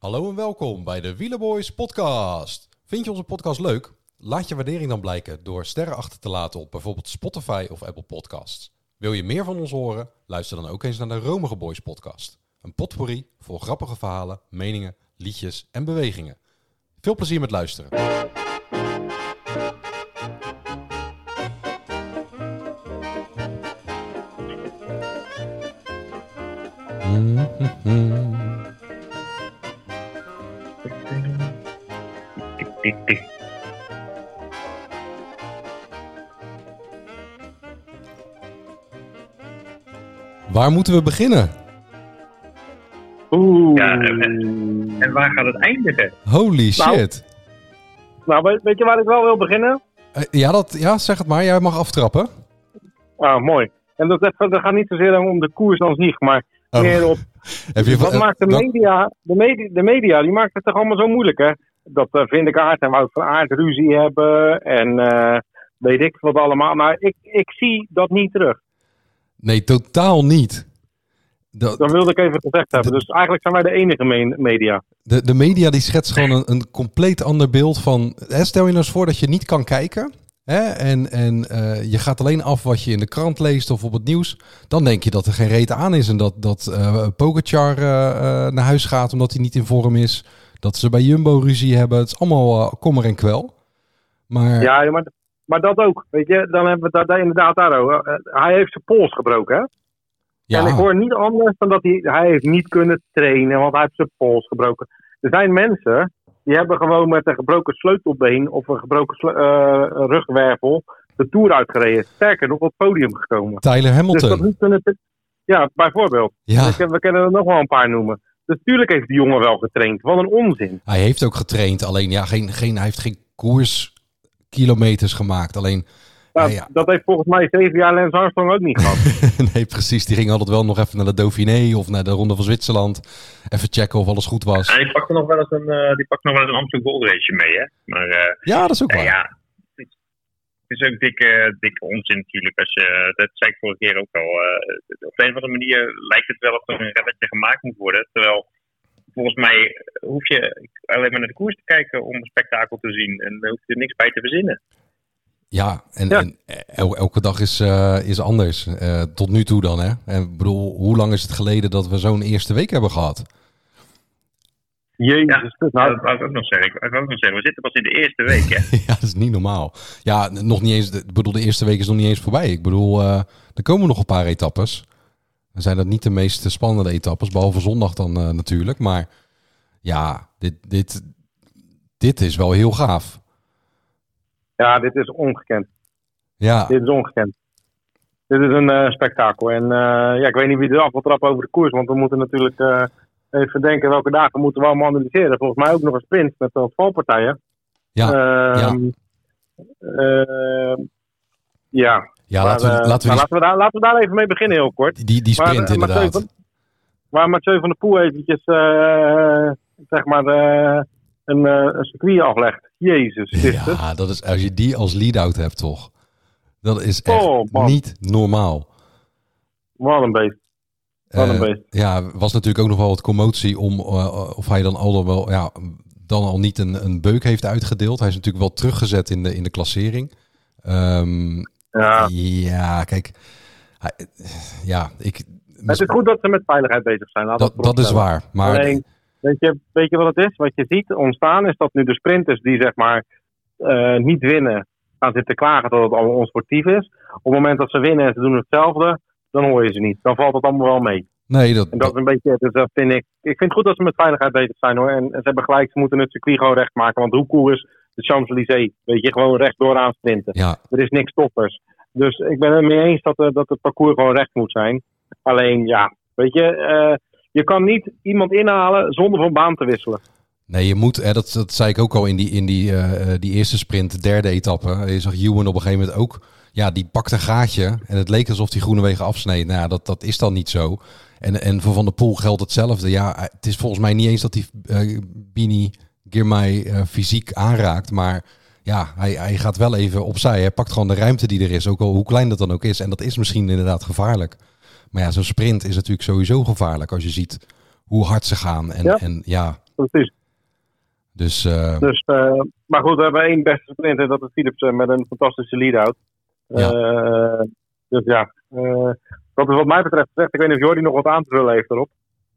Hallo en welkom bij de Wielerboys podcast. Vind je onze podcast leuk? Laat je waardering dan blijken door sterren achter te laten op bijvoorbeeld Spotify of Apple Podcasts. Wil je meer van ons horen? Luister dan ook eens naar de Romige Boys podcast. Een potpourri vol grappige verhalen, meningen, liedjes en bewegingen. Veel plezier met luisteren. Tik, tik, tik. Waar moeten we beginnen? Oeh. Ja, en- En waar gaat het eindigen? Holy Nou. shit. Nou, weet, weet je waar ik wel wil beginnen? Eh, ja, dat, ja, zeg het maar. Jij mag aftrappen. Ah, mooi. En dat, dat, gaat niet zozeer om de koers aan zich, maar Oh. meer op Heb je, wat eh, maakt de wat- media, de media, de media, die maakt het toch allemaal zo moeilijk, hè? Dat uh, Vindekaart en Wout van Aert ruzie hebben en eh, weet ik wat allemaal. Maar ik, ik zie dat niet terug. Nee, totaal niet. Dat wilde ik even gezegd hebben. Dus eigenlijk zijn wij de enige me- media. de, de media die schetst gewoon een, een compleet ander beeld van... Hè, stel je nou eens voor dat je niet kan kijken... Hè, en en eh, je gaat alleen af wat je in de krant leest of op het nieuws... dan denk je dat er geen reet aan is... en dat, dat eh Pogacar eh, eh, naar huis gaat omdat hij niet in vorm is... dat ze bij Jumbo ruzie hebben. Het is allemaal eh, kommer en kwel. Maar Ja, maar, maar dat ook. Weet je, dan hebben we het daar inderdaad daar Eh, Hij heeft zijn pols gebroken, hè? ja, En ik hoor niet anders dan dat hij, hij heeft niet kunnen trainen, want hij heeft zijn pols gebroken. Er zijn mensen die hebben gewoon met een gebroken sleutelbeen of een gebroken eh, rugwervel de Tour uitgereden. Sterker nog op het podium gekomen. Tyler Dus Hamilton. dat niet kunnen... Ja, bijvoorbeeld. ja, We, we kunnen er nog wel een paar noemen. Natuurlijk heeft die jongen wel getraind. Wat een onzin. hij heeft ook getraind. Alleen ja, geen, geen, hij heeft geen koerskilometers gemaakt. Alleen Ja, Ja, ja. Dat heeft volgens mij zeven jaar Lance Armstrong ook niet gehad. nee, precies. Die ging altijd wel nog even naar de Dauphiné of naar de Ronde van Zwitserland. Even checken of alles goed was. Ja, die pakt nog wel eens een, eh, die pakt nog wel eens een Amsterdam Gold Race mee, hè? Maar eh, Ja, dat is ook ja, waar. ja, is ook dikke, dikke onzin natuurlijk. Als je, dat zei ik vorige keer ook al. eh, op de een of andere manier lijkt het wel of er een relletje gemaakt moet worden. Terwijl volgens mij hoef je alleen maar naar de koers te kijken om een spektakel te zien. En dan hoef je er niks bij te verzinnen. Ja, en, Ja. en el- elke dag is, eh, is anders. Eh, tot nu toe dan, hè. En ik bedoel, hoe lang is het geleden dat we zo'n eerste week hebben gehad? Jezus. Ja, Nou, nou, dat wou ik ook nog zeggen. Ik wou ook nog zeggen, we zitten pas in de eerste week, hè? ja, dat is niet normaal. Ja, nog niet eens. Ik bedoel, de eerste week is nog niet eens voorbij. Ik bedoel, eh, er komen nog een paar etappes. Dan zijn dat niet de meest spannende etappes, behalve zondag dan eh, natuurlijk. Maar ja, dit, dit, dit is wel heel gaaf. ja, dit is ongekend. Ja, Dit is ongekend. Dit is een eh, spektakel. En eh, ja, ik weet niet wie er af wil trappen over de koers. Want we moeten natuurlijk eh, even denken welke dagen moeten we allemaal analyseren. Volgens mij ook nog een sprint met de valpartijen. ja, Ehm, ehm, ja. ja Maar, laten, we, eh, laten, we maar die, laten, we daar, laten we daar even mee beginnen heel kort. die, die sprint Maar, eh, inderdaad. Van, waar Mathieu van der Poel eventjes eh, zeg maar een, eh, een circuit aflegt. Jezus Christus. Ja, dat is, als je die als lead-out hebt, toch? Dat is echt Oh, niet normaal. Wat een beest. Eh, ja, was natuurlijk ook nog wel wat commotie om eh, of hij dan al dan wel, ja, dan al niet een, een beuk heeft uitgedeeld. Hij is natuurlijk wel teruggezet in de, in de klassering. Ehm, Ja. ja, kijk, hij, ja, ik. Het is goed dat ze met veiligheid bezig zijn. dat, dat is waar. Maar Alleen, weet je, weet je wat het is? Wat je ziet ontstaan is dat nu de sprinters die zeg maar eh, niet winnen, gaan zitten klagen dat het allemaal onsportief is. Op het moment dat ze winnen en ze doen hetzelfde, dan hoor je ze niet. Dan valt het allemaal wel mee. nee, dat, En dat is een beetje, dus dat vind ik. Ik vind het goed dat ze met veiligheid bezig zijn hoor. En, en ze hebben gelijk, ze moeten het circuit gewoon recht maken. Want hoe cool is de Champs-Élysées? Weet je, gewoon rechtdoor aan sprinten. ja, Er is niks toppers. Dus ik ben het mee eens dat, eh, dat het parcours gewoon recht moet zijn. Alleen ja, weet je, eh, je kan niet iemand inhalen zonder van baan te wisselen. Nee, je moet, hè, dat, dat zei ik ook al in die, in die, eh, eh, die eerste sprint, de derde etappe. Je zag Ewan op een gegeven moment ook, ja, die pakt een gaatje. En het leek alsof die Groenewegen afsneed. Nou ja, dat, dat is dan niet zo. En, en voor Van der Poel geldt hetzelfde. Ja, het is volgens mij niet eens dat die eh Bini Girmay fysiek aanraakt. Maar ja, hij, hij gaat wel even opzij. Hij pakt gewoon de ruimte die er is, ook al hoe klein dat dan ook is. En dat is misschien inderdaad gevaarlijk. Maar ja, zo'n sprint is natuurlijk sowieso gevaarlijk als je ziet hoe hard ze gaan. En Ja. en ja precies. Dus, uh... dus uh, maar goed, we hebben één beste sprinter, dat is Philipsen met een fantastische lead-out. Ja. Uh, dus ja, dat is wat mij betreft gezegd. Ik weet niet of Jordi nog wat aan te vullen heeft erop.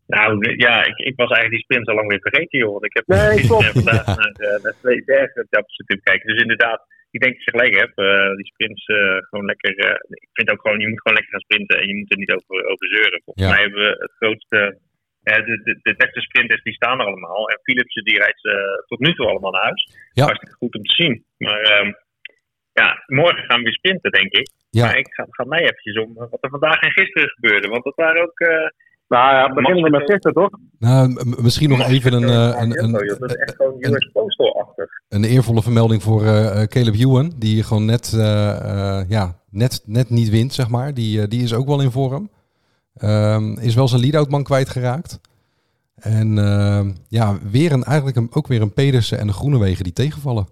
Nou ja, ik, ik was eigenlijk die sprint al lang weer vergeten, joh. Want ik heb nee, vandaag ja. naar, naar twee natuurlijk kijken. Dus inderdaad, ik denk dat je gelijk hebt. Uh, die sprints uh, gewoon lekker. Uh, ik vind ook gewoon, je moet gewoon lekker gaan sprinten en je moet er niet over, over zeuren. Volgens ja. mij hebben we het grootste. De, de, de beste sprinters die staan er allemaal. En Philipsen die rijdt tot nu toe allemaal naar huis. Ja. Hartstikke goed om te zien. Maar ehm, ja, morgen gaan we weer sprinten, denk ik. Ja. Maar ik ga, ga mij eventjes om wat er vandaag en gisteren gebeurde. Want dat waren ook. Nou ja, beginnen we met gisteren, toch? Nou, misschien nog even een, een, een, dat is echt gewoon US Postal-achtig. Een eervolle vermelding voor uh, Caleb Ewan, die gewoon net, uh, uh, ja, net, net niet wint, zeg maar. Die, die is ook wel in vorm. Um, is wel zijn lead-out man kwijtgeraakt. En ja, weer een, eigenlijk een, ook weer een Pedersen en de Groenewegen die tegenvallen.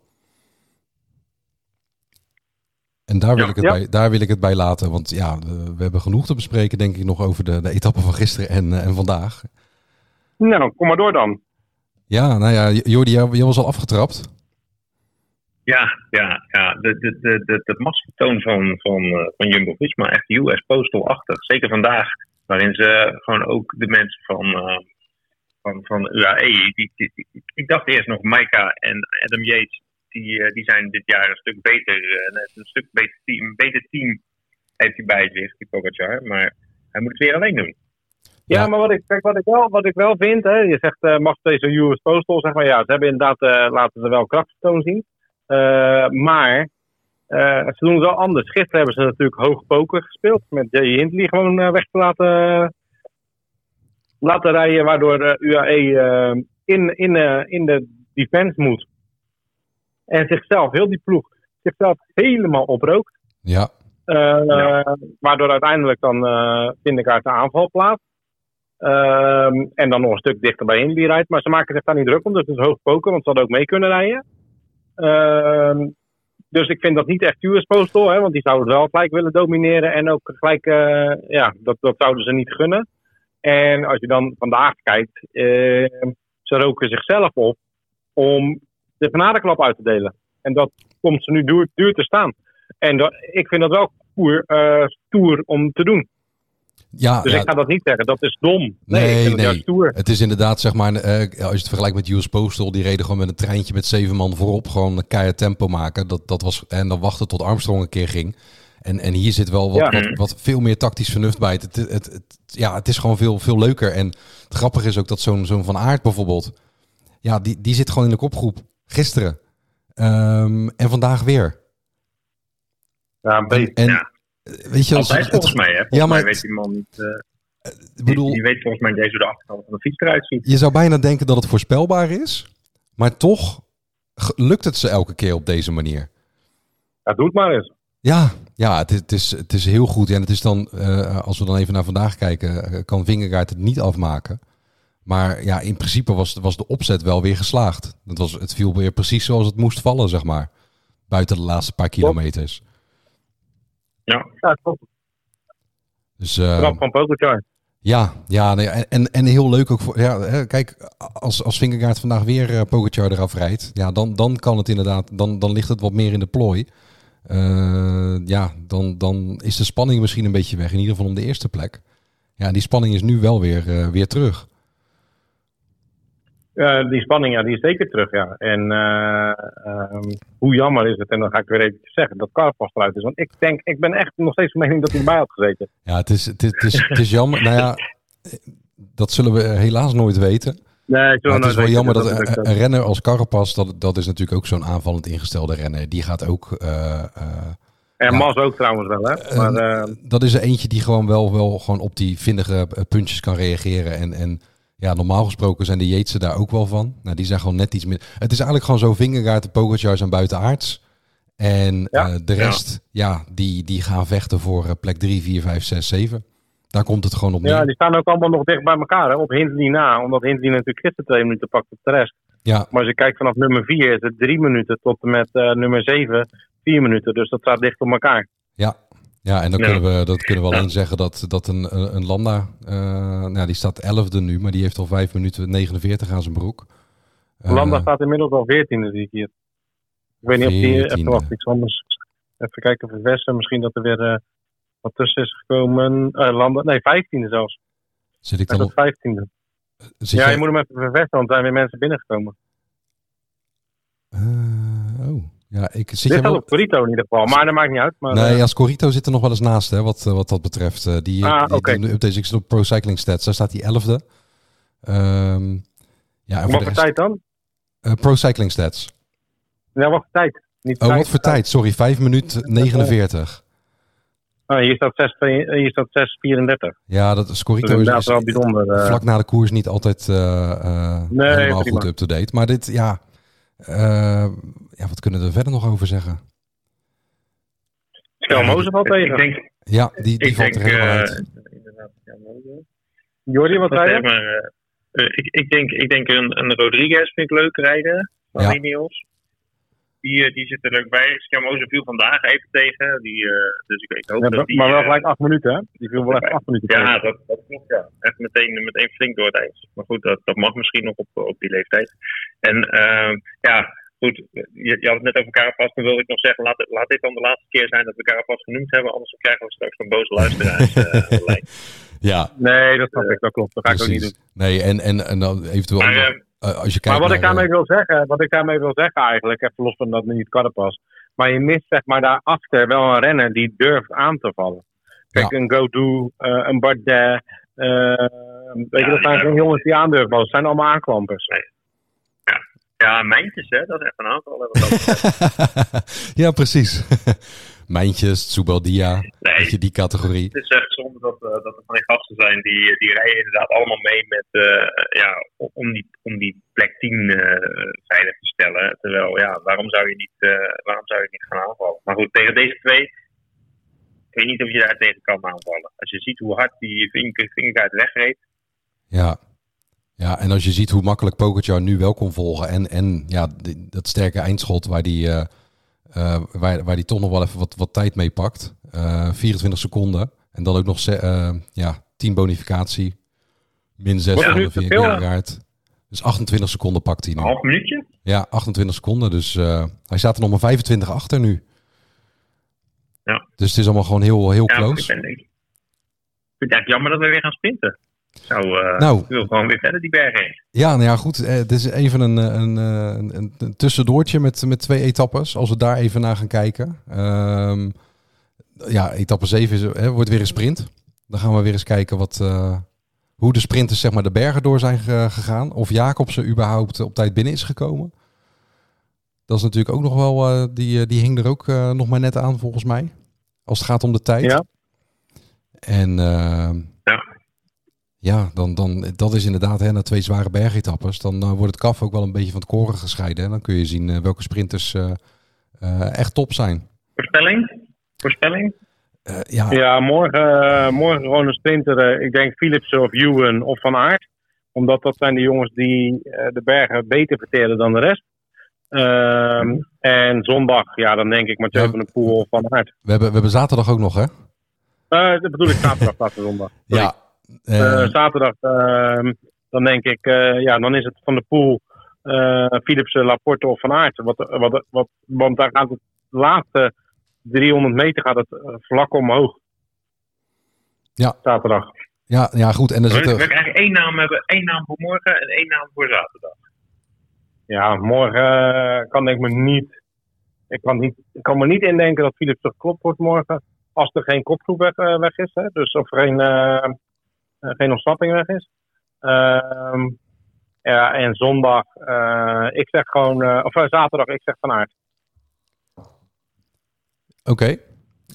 En daar wil, ja, ik het ja. bij, daar wil ik het bij laten. Want ja, we hebben genoeg te bespreken, denk ik, nog over de, de etappen van gisteren en, uh, en vandaag. Nou, kom maar door dan. Ja, nou ja, Jordi, jij, was al afgetrapt. Ja, ja, ja. De, de, de, de, de van, van, uh, van Jumbo-Visma, echt US Postal-achtig. Zeker vandaag, waarin ze gewoon ook de mensen van, uh, van, van UAE... Die, die, die, ik dacht eerst nog Maika en Adam Yates die, die zijn dit jaar een stuk beter. een stuk beter team, een beter team heeft hij bij zich, die Pogacar. Maar hij moet het weer alleen doen. Ja, ja, maar wat ik, kijk, wat ik, wel, wat ik wel vind, hè, je zegt uh, mag deze US Postal, zeg maar ja, ze hebben inderdaad, uh, laten ze wel krachtvertoon zien. Uh, maar ze doen het wel anders. Gisteren hebben ze natuurlijk hoog poker gespeeld, met Jay Hindley gewoon weg te laten, laten rijden, waardoor UAE in, in, in de defense moet. En zichzelf, heel die ploeg, zichzelf helemaal oprookt. Ja. Uh, ja. Waardoor uiteindelijk dan uh, Vindegaard de aanval plaatst. Uh, en dan nog een stuk dichter bij Indy rijdt. Maar ze maken zich daar niet druk om. Dus het is hoog poker, want ze hadden ook mee kunnen rijden. Ehm, dus ik vind dat niet echt US Postal. Hè, want die zouden wel gelijk willen domineren. En ook gelijk, uh, ja, dat, dat zouden ze niet gunnen. En als je dan vandaag kijkt. ehm, ze roken zichzelf op om de genadeklap uit te delen. En dat komt ze nu duur, duur te staan. En dat, ik vind dat wel stoer, uh, stoer om te doen. Ja, dus ja. ik ga dat niet zeggen, dat is dom. Nee, Nee, nee. het stoer. Het is inderdaad, zeg maar, eh, als je het vergelijkt met US Postal, die reden gewoon met een treintje met zeven man voorop, gewoon een keihard tempo maken. Dat, dat was, en dan wachten tot Armstrong een keer ging. En, en hier zit wel wat, Ja. wat, wat veel meer tactisch vernuft bij. Het, het, het, het- ja, het is gewoon veel, veel leuker. En het grappige is ook dat zo'n zo'n Van Aert bijvoorbeeld, ja, die, die zit gewoon in de kopgroep. Gisteren. Ehm, en vandaag weer. Ja. En, Ja. Weet je, als- Altijd het- volgens mij, hè? Volgens Ja, maar mij weet die man niet. eh, die, bedoel, die weet volgens mij niet eens hoe de achterkant van de fiets eruit ziet. je zou bijna denken dat het voorspelbaar is. Maar toch lukt het ze elke keer op deze manier. Ja, doe het maar eens. Ja, ja het, is, het, is, het is heel goed. En het is dan, eh, als we dan even naar vandaag kijken, eh, kan Vingegaard het niet afmaken. Maar ja, in principe was, was de opzet wel weer geslaagd. Het, was, het viel weer precies zoals het moest vallen, zeg maar. Buiten de laatste paar kilometers. Ja, Ja, top. Dus eh, Knap van Pogacar. ja, ja nee, en, en, heel leuk ook voor. Ja, hè, kijk, als, als Vingegaard vandaag weer eh Pogacar eraf rijdt, ja, dan, dan kan het inderdaad, dan, dan ligt het wat meer in de plooi. Eh, ja, dan, dan is de spanning misschien een beetje weg, in ieder geval om de eerste plek. Ja, die spanning is nu wel weer, eh, weer terug. Eh, die spanning, ja, die is zeker terug, ja. En eh, ehm, hoe jammer is het, en dan ga ik weer even zeggen, dat Carapaz eruit is. Want ik denk, ik ben echt nog steeds van mening dat hij erbij had gezeten. Ja, het is, het is, het is, het is jammer. nou ja, dat zullen we helaas nooit weten. Nee, ik Maar het is wel jammer dat, een, renner als Carapaz, dat, dat is natuurlijk ook zo'n aanvallend ingestelde renner. Die gaat ook... eh, En ja. Mas ook trouwens wel, hè. Maar, dat is er eentje die gewoon wel, wel gewoon op die vindige puntjes kan reageren. En, en ja, normaal gesproken zijn de Jeetsen daar ook wel van. Nou, die zijn gewoon net iets meer... Het is eigenlijk gewoon zo, Vingegaard, de Pogacar zijn buitenaards. En Ja. eh, de rest, ja, die, die gaan vechten voor eh, plek 3, 4, 5, 6, 7. Daar komt het gewoon op neer. ja, die staan ook allemaal nog dicht bij elkaar, hè. Op Hindley na, omdat Hindley natuurlijk gisteren twee minuten pakt op de rest. Ja, Maar als je kijkt vanaf nummer 4 is het drie minuten tot en met eh, nummer 7 vier minuten. Dus dat staat dicht op elkaar. ja. Ja, en dan kunnen we, dat kunnen we Ja. alleen zeggen dat, dat een, een Landa, eh, nou, die staat 11e nu, maar die heeft al 5 minuten 49 aan zijn broek. Eh, Landa staat inmiddels al 14e, zie ik hier. Ik weet niet of die 14e. even wacht, iets anders. Even kijken voor Westen, misschien dat er weer eh, wat tussen is gekomen. Landa, nee, 15e zelfs. Zit ik dan op? 15e. Zit Ja, je moet hem even vervesten, want er zijn weer mensen binnengekomen. Oh, ja, ik zit Dit wel... op Corito in ieder geval, maar dat maakt niet uit. Maar, Nee, eh, als Corito zit er nog wel eens naast, hè, wat, eh, wat dat betreft. Eh, die, Ah, die, ik zit op Pro Cycling Stats, daar staat die 11e. Ehm ja, en wat voor rest, tijd dan? eh, Pro Cycling Stats. Ja, wat voor tijd? Niet Oh, wat voor tijd? Sorry, 5 minuten 49. Oh, hier staat 6, hier staat 6,34. Ja, dat is Dus Corito is, is wel bijzonder. vlak na de koers niet altijd eh, Nee, helemaal prima. goed up-to-date. Maar dit, ja, ja, wat kunnen we er verder nog over zeggen? Stel Mozer valt Ik tegen. denk, Ja, die, die ik valt denk er helemaal eh, uit. inderdaad. Jordi, wat maar, eh, eh, ik, ik denk, ik denk een, een Rodriguez vind ik leuk rijden. Van Ja. Ineos. Die, eh, die zit er leuk bij. Scamozo viel vandaag even tegen. Die, eh, dus ik, ik hoop Ja, dat die... maar wel eh, gelijk 8 minuten, hè? Die viel wel echt 8 minuten tegen. Ja, dat, dat klopt, ja. Echt meteen, meteen flink door het ijs. Maar goed, dat, dat mag misschien nog op, op die leeftijd. En ehm, ja, goed, je, je had het net over Carapaz. Dan wil ik nog zeggen, laat, laat dit dan de laatste keer zijn dat we Carapaz genoemd hebben. Anders krijgen we straks een boze luisteraars eh, lijn. Ja, Nee, dat snap ik, dat klopt. Dat ga ik ook niet doen. Nee, en, en, en dan eventueel, Maar, andere- eh, eh, als je kijkt Maar wat naar, ik daarmee eh, wil zeggen, wat ik daarmee wil zeggen eigenlijk, even los van dat het niet Carapaz, maar je mist zeg maar daarachter wel een renner die durft aan te vallen. Kijk, Ja. een Godou, eh, een Bardet, eh, weet je, dat zijn ja. geen jongens die aandurven, dat zijn allemaal aanklampers. ja, mijntjes, hè. Dat is echt een aantal. ja, precies. Mijntjes, Tsubaldia, Nee, weet je, die categorie. Het is echt zonde dat, eh, dat er van die gasten zijn die, die rijden inderdaad allemaal mee met, eh, ja, om die, om die plek 10 eh, veilig te stellen. Terwijl, ja, waarom zou je niet, waarom zou je niet gaan aanvallen? Maar goed, tegen deze twee, ik weet niet of je daar tegen kan aanvallen. Als je ziet hoe hard die Vink- Vingegaard wegreed. Ja. ja, en als je ziet hoe makkelijk Pogacar nu wel kon volgen. En, en ja, die- dat sterke eindschot waar die, eh, waar, waar die toch nog wel even wat, wat tijd mee pakt. Eh 24 seconden. En dan ook nog eh, ja, 10 bonificatie. Min 6 Wat is van de? Vingegaard. Dus 28 seconden pakt hij Een nu. half minuutje? Ja, 28 seconden. Dus hij staat er nog maar 25 achter nu. Ja. Dus het is allemaal gewoon heel, heel Ja, ik close. ben denk ik. Ik vind het eigenlijk jammer dat we weer gaan sprinten. Zo, eh, Nou. ik wil gewoon weer verder die bergen heen. Ja, nou ja, goed. eh, Het is even een, eh, een, een, een, een tussendoortje met, met twee etappes. Als we daar even naar gaan kijken. Ehm, ja, etappe 7 is, hè, wordt weer een sprint. Dan gaan we weer eens kijken wat, eh, hoe de sprinters zeg maar, de bergen door zijn ge- gegaan. Of Jacobsen überhaupt op tijd binnen is gekomen. Dat is natuurlijk ook nog wel, eh, die, die hing er ook nog maar net aan volgens mij. Als het gaat om de tijd. Ja. En ehm, Ja. dan, dan, dat is inderdaad hè, na twee zware bergetappes. Dan wordt het kaf ook wel een beetje van het koren gescheiden. En dan kun je zien eh, welke sprinters eh, eh, echt top zijn. Voorspelling? Voorspelling? Ja, Ja, morgen, morgen gewoon een sprinter. ik denk Philipsen of Ewan of Van Aert. Omdat dat zijn de jongens die de bergen beter verteren dan de rest. Ehm, en zondag, ja, dan denk ik Mathieu Ja. van der Poel of Van Aert. we hebben, we hebben zaterdag ook nog, hè? Dat bedoel ik zaterdag, zondag. Sorry. Ja. Eh, Eh, zaterdag, ehm, dan denk ik, eh, ja, dan is het Van der Poel, eh Philipsen, Laporte of Van Aert. Wat, wat, wat, want daar gaat het laatste 300 meter gaat het vlak omhoog. Ja. Zaterdag. ja, ja, goed. En er We zitten, willen eigenlijk één naam hebben. één naam voor morgen en één naam voor zaterdag. Ja, morgen kan ik me niet. Ik kan, niet, ik kan me niet indenken dat Philips geklopt wordt morgen. Als er geen kopgroep weg, weg is. Hè? Dus of er geen, eh, geen ontsnapping weg is. Ehm, ja, en zondag. eh, ik zeg gewoon. eh, of eh, zaterdag, ik zeg van aard. Oké.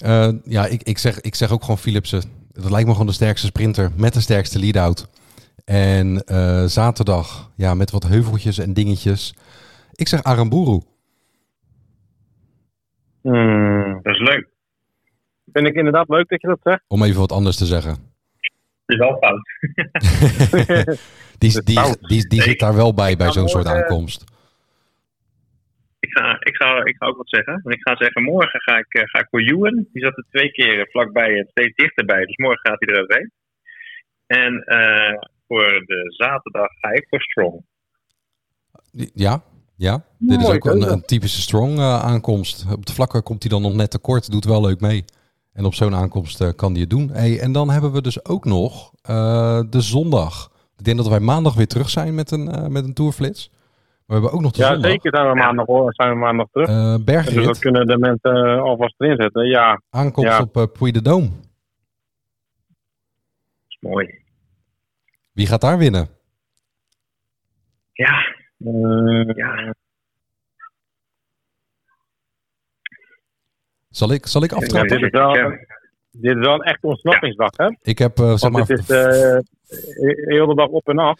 Eh, ja, ik, ik, zeg, ik zeg ook gewoon Philipsen. Dat lijkt me gewoon de sterkste sprinter met de sterkste lead-out. En eh, zaterdag, ja, met wat heuveltjes en dingetjes. Ik zeg Aramburu. Hmm, Dat is leuk. vind ik inderdaad leuk dat je dat zegt. Om even wat anders te zeggen. Het is wel fout. Die, die, fout. die, die, zit daar wel bij, bij zo'n soort aankomst. Ik ga, ik, ga, ik ga ook wat zeggen. Want ik ga zeggen, morgen ga ik, eh, ga ik voor Ewan. Die zat er twee keer vlakbij en steeds dichterbij. Dus morgen gaat hij er overheen. En eh, voor de zaterdag ga ik voor Strong. Ja, ja. Dit is ook een, typische strong eh, aankomst. Op de vlakken komt hij dan nog net tekort, doet wel leuk mee. En op zo'n aankomst eh, kan hij het doen. Hey, en dan hebben we dus ook nog eh, de zondag. Ik denk dat wij maandag weer terug zijn met een, eh, met een tourflits. Maar we hebben ook nog de Ja, zondag. zeker zijn we maandag, hoor, zijn we maandag terug. Eh, dus dat kunnen de mensen alvast erin zetten. Ja, aankomst ja. op uh, Puy de Dôme. is mooi. Wie gaat daar winnen? Ja, ja. Zal ik, zal ik ja, aftrappen? dit, is wel, dit is wel een echt ontsnappingsdag, hè? Ik heb, eh, zeg Want maar, dit is eh, heel de dag op en af.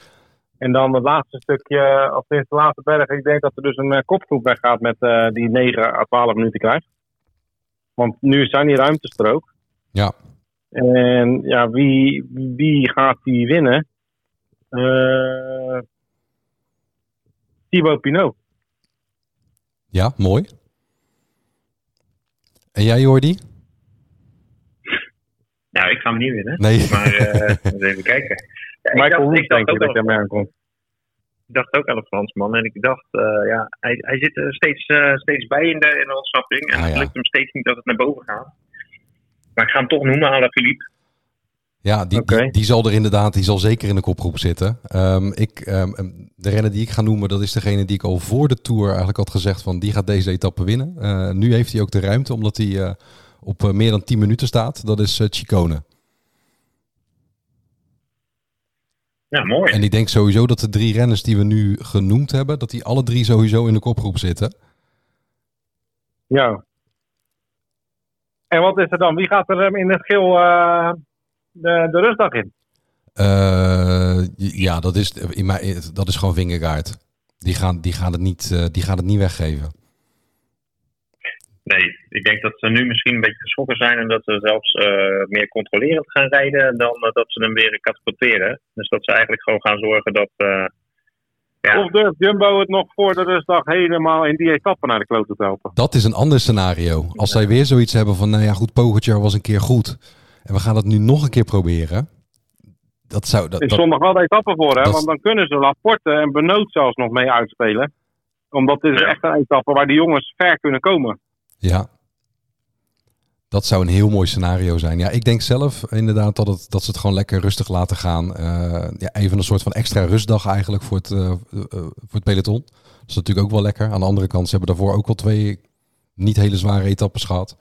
En dan het laatste stukje, of sinds de laatste berg, ik denk dat er dus een uh, kopgroep weggaat met eh, die 9 à 12 minuten krijgt. Want nu zijn die ruimtestrook. ja, En ja, wie, wie gaat die winnen? Eh Thibaut Pinot. ja, mooi. En jij, Jordi? Nou, ik ga hem niet winnen. Nee. Maar eh, eens even kijken. Ja, ik, Michael ik, dacht denk ik dat aan, daarmee aankomt. ik dacht ook aan een Fransman. En ik dacht, eh, ja, hij, hij zit er steeds, eh, steeds bij in de, in de ontsnapping. En Ah, het ja. lukt hem steeds niet dat het naar boven gaat. Maar ik ga hem toch noemen, Alain Philippe. Ja, die, die, die zal er inderdaad, die zal zeker in de kopgroep zitten. Ehm, ik, ehm, de renner die ik ga noemen, dat is degene die ik al voor de Tour eigenlijk had gezegd van die gaat deze etappe winnen. Eh, nu heeft hij ook de ruimte, omdat hij eh, op eh, meer dan 10 minuten staat. Dat is Chicone. Ja, mooi. En ik denk sowieso dat de drie renners die we nu genoemd hebben, dat die alle drie sowieso in de kopgroep zitten. Ja. En wat is er dan? Wie gaat er in het geel de, de rustdag in? Eh, ja, dat is, in mijn, dat is gewoon Vingegaard. Die gaan, die, gaan het niet, eh, die gaan het niet weggeven. Nee, ik denk dat ze nu misschien een beetje geschrokken zijn en dat ze zelfs eh, meer controlerend gaan rijden dan eh, dat ze hem weer katapulteren. Dus dat ze eigenlijk gewoon gaan zorgen dat. eh, ja, Of durft Jumbo het nog voor de rustdag helemaal in die etappe naar de klote te helpen? Dat is een ander scenario. Als zij weer zoiets hebben van, nou ja, goed, Pogacar was een keer goed. En we gaan het nu nog een keer proberen. Dat zou... Dat, is dat- zondag wel de etappe voor, hè? dat- Want dan kunnen ze Laporte en Benoot zelfs nog mee uitspelen. Omdat dit is echt een etappe waar die jongens ver kunnen komen. ja. Dat zou een heel mooi scenario zijn. Ja, ik denk zelf inderdaad dat, het, dat ze het gewoon lekker rustig laten gaan. Eh, ja, even een soort van extra rustdag eigenlijk voor het, eh, eh, voor het peloton. Dat is natuurlijk ook wel lekker. Aan de andere kant, ze hebben daarvoor ook al twee niet hele zware etappes gehad.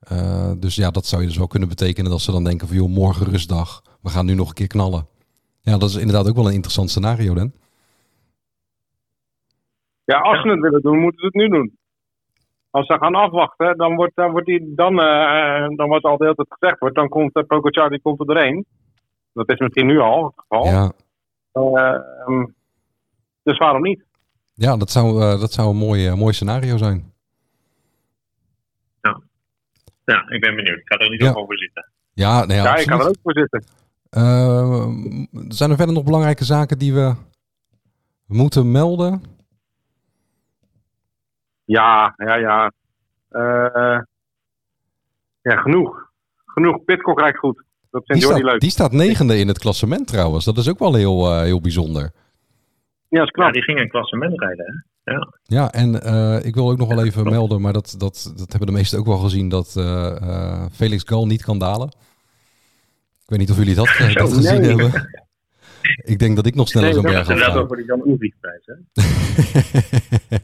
Eh, dus ja, dat zou je dus wel kunnen betekenen dat ze dan denken van joh, morgen rustdag. We gaan nu nog een keer knallen. Ja, dat is inderdaad ook wel een interessant scenario dan. Ja, als ze het willen doen, moeten ze het nu doen. Als ze gaan afwachten, dan wordt, dan wordt, die, dan, eh, dan wordt altijd altijd gezegd wordt, dan komt uh, Pogacar die komt er doorheen. Dat is misschien nu al het geval. Ja, Eh, ehm, dus waarom niet? ja dat, zou, dat zou een mooi, mooi scenario zijn. Ja, ik ben benieuwd. Ik ga er niet Ja. over zitten. Ja, nou ja, Ja, ik kan er ook voor zitten. Eh, zijn er verder nog belangrijke zaken die we moeten melden? Ja, ja, ja. Eh, ja, genoeg. Genoeg. Pitcock rijdt goed. Dat Die staat, leuk. die staat negende in het klassement trouwens. Dat is ook wel heel, eh, heel bijzonder. Ja, dat is Ja, knap. die ging een klassement rijden. Hè? Ja. Ja, en eh, ik wil ook nog wel even melden, maar dat, dat, dat hebben de meesten ook wel gezien, dat eh, eh, Felix Gal niet kan dalen. Ik weet niet of jullie dat, Zo, dat gezien nee. hebben. Ik denk dat ik nog sneller Nee, zo'n berg ga. over die Jan prijs. Hè?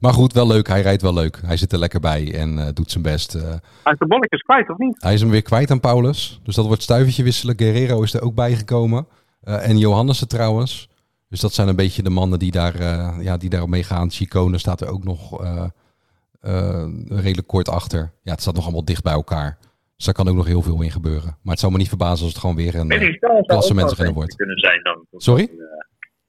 maar goed, wel leuk. Hij rijdt wel leuk. Hij zit er lekker bij en eh, doet zijn best. eh. Hij is de bolletjes kwijt, of niet? hij is hem weer kwijt aan Paulus. Dus dat wordt stuivertje wisselen. Guerrero is er ook bijgekomen. Eh en Johannessen trouwens. Dus dat zijn een beetje de mannen die daar, eh ja, die daarop meegaan. Chicone staat er ook nog eh, eh, redelijk kort achter. Ja, het staat nog allemaal dicht bij elkaar. Dus daar kan ook nog heel veel in gebeuren. Maar het zou me niet verbazen als het gewoon weer een... klassementsrenner wordt. kunnen zijn dan. Sorry? komende-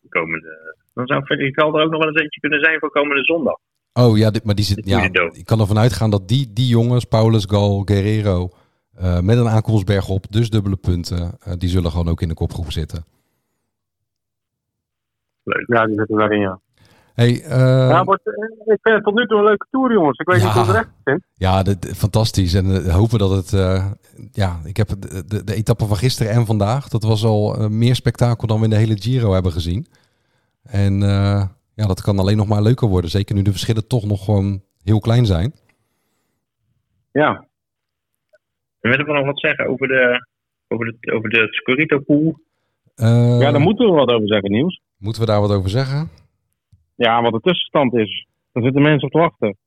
komende, dan zou Gal er ook nog wel eens eentje kunnen zijn voor komende zondag. Oh ja, dit, maar die zit. Ja, ik kan ervan uitgaan dat die, die jongens, Paulus, Gal, Guerrero, met een aankomstberg op, dus dubbele punten, die zullen gewoon ook in de kopgroep zitten. Leuk. Ja, die zitten daarin, ja. Hey, eh, ja wordt, eh, ik vind het tot nu toe een leuke tour, jongens. Ik weet Ja. niet hoe het recht vindt. ja, dit- fantastisch. En eh, hopen dat het. eh, ja, ik heb de, de, de etappe van gisteren en vandaag. Dat was al meer spektakel dan we in de hele Giro hebben gezien. En eh, ja, dat kan alleen nog maar leuker worden. Zeker nu de verschillen toch nog gewoon heel klein zijn. Ja, En willen we nog wat zeggen over de, over de, over de Scorito Eh, ja, daar moeten we wat over zeggen, Nieuws. Moeten we daar wat over zeggen? Ja, wat de tussenstand is. Daar zitten mensen op te wachten.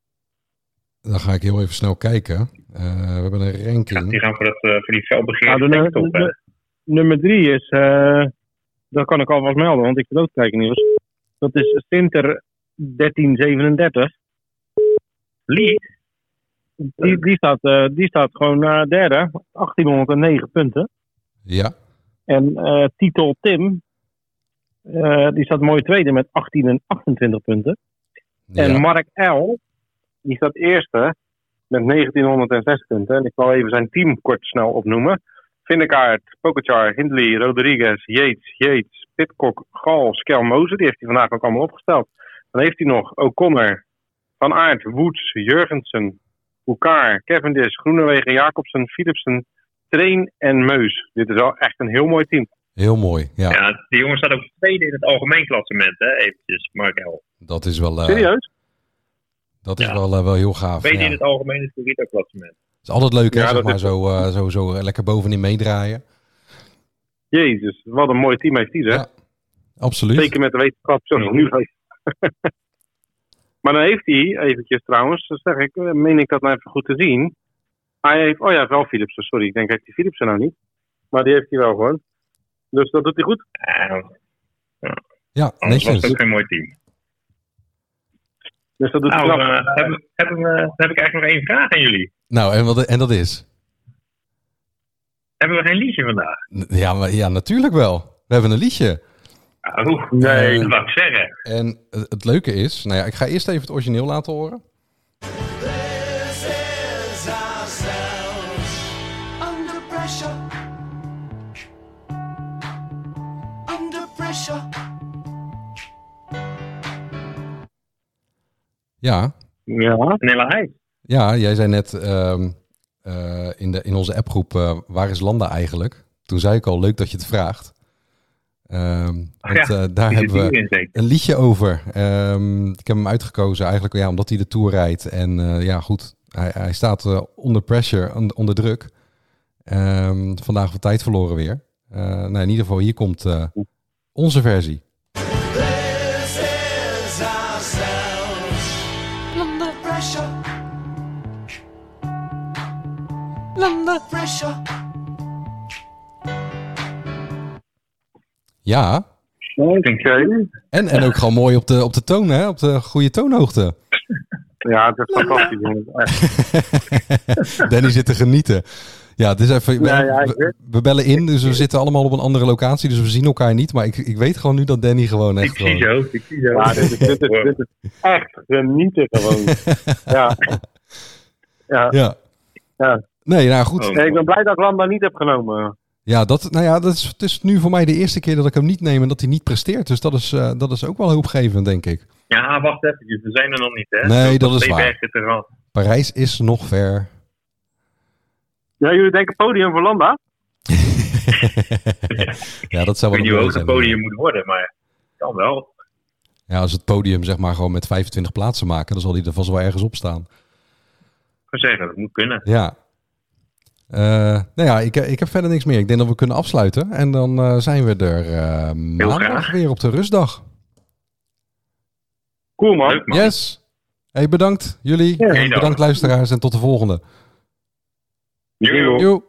Dan ga ik heel even snel kijken. Eh, we hebben een Ja, ranking. die gaan voor, dat, eh, voor die felbegeerde Nou, hè. de- nummer drie is, eh dat kan ik alvast melden, want ik wil ook kijken, Nieuws. Dat is Sinter 1337. Lee? Die, die, staat, eh, die staat gewoon derde, 1809 punten. Ja, En eh titel Tim, eh, die staat mooi tweede met 18 en 28 punten. En. Mark L, die staat eerste met 1906 punten. En ik zal even zijn team kort snel opnoemen. Vindekaart, Pogacar, Hindley, Rodriguez, Yates, Yates, Pitcock, Gal, Skelmoze. Die heeft hij vandaag ook allemaal opgesteld. Dan heeft hij nog O'Connor, Van Aert, Woods, Jurgensen, Hoekaar, Cavendish, Groenewegen, Jacobsen, Philipsen, Train en Meus. Dit is wel echt een heel mooi team. heel mooi. Ja, Ja, die jongen staat ook tweede in het algemeen klassement, hè? Eventjes, Mark L. dat is wel, eh, Serieus? dat is Ja. wel, eh, wel heel gaaf. Tweede Ja. in het algemene Scorito klassement. Het is altijd leuk, hè, Ja, zeg dat maar, is- zo, eh, zo, zo lekker bovenin meedraaien. Jezus, wat een mooi team heeft hij, hè? Ja, absoluut. Zeker met de wetenschap zoals het nu maar dan heeft hij, eventjes trouwens, dan zeg ik, meen ik dat nou even goed te zien. Hij heeft, oh ja, wel Philipsen, sorry. Ik denk, heeft hij Philipsen nou niet? Maar die heeft hij wel gewoon. Dus dat doet hij goed. Ja, Ja, anders was het netjes. ook geen mooi team. Dus dat doet hij Nou, knap. eh, hebben we, dan heb ik eigenlijk nog één vraag aan jullie. Nou, en, wat, en dat is? Hebben we geen liedje vandaag? Ja, maar, ja, natuurlijk wel. We hebben een liedje. Ah, Oeh, Nee. dat wou ik zeggen. En het het leuke is, nou ja, ik ga eerst even het origineel laten horen. Ja, Ja. Vanilla IJs. ja jij zei net ehm, eh, in, de, in onze appgroep, eh, waar is Landa eigenlijk? Toen zei ik al, leuk dat je het vraagt. Ehm, Ach want, ja, eh, daar hebben we een liedje over. Ehm, ik heb hem uitgekozen eigenlijk ja, omdat hij de Tour rijdt. En eh, ja, goed, hij, hij staat onder pressure, on- onder druk. Ehm, vandaag wat tijd verloren weer. Eh, nou, in ieder geval, hier komt eh, onze versie. This is ourselves under pressure. Under pressure. Ja, Oké. en, en ook gewoon mooi op de, op de toon, hè? op de goede toonhoogte. Ja, het is fantastisch. Danny zit te genieten. Ja, het is even, we, Ja, ja, ik we, weet- we bellen in, dus we zitten allemaal op een andere locatie, dus we zien elkaar niet. Maar ik, ik weet gewoon nu dat Danny gewoon Ik echt zie gewoon... zo, ik zie zo. Ja, dit is, dit, is, dit is echt genieten gewoon. Ja. Ja. Ja. Ja. Nee, nou goed. Oh. Nee, ik ben blij dat ik Landa niet heb genomen. Ja, dat, nou ja, dat is, het is nu voor mij de eerste keer dat ik hem niet neem en dat hij niet presteert. Dus dat is, eh, dat is ook wel hoopgevend, denk ik. Ja, wacht even, we zijn er nog niet, hè? Nee, dat is waar. Parijs is nog ver. Ja, jullie denken podium voor Landa? ja, dat Ik zou weet wel niet een hoe mooie hoog het zijn. podium moet worden, maar kan wel. Ja, als het podium zeg maar gewoon met 25 plaatsen maken, dan zal hij er vast wel ergens op staan. Ik zou zeggen, dat moet kunnen. Ja. Eh, nou ja, ik, ik heb verder niks meer. Ik denk dat we kunnen afsluiten. En dan eh, zijn we er eh, maandag graag. weer op de rustdag. Cool, man. Leuk, man. Yes. Hey, bedankt jullie. Ja. Hey bedankt luisteraars en tot de volgende. 牛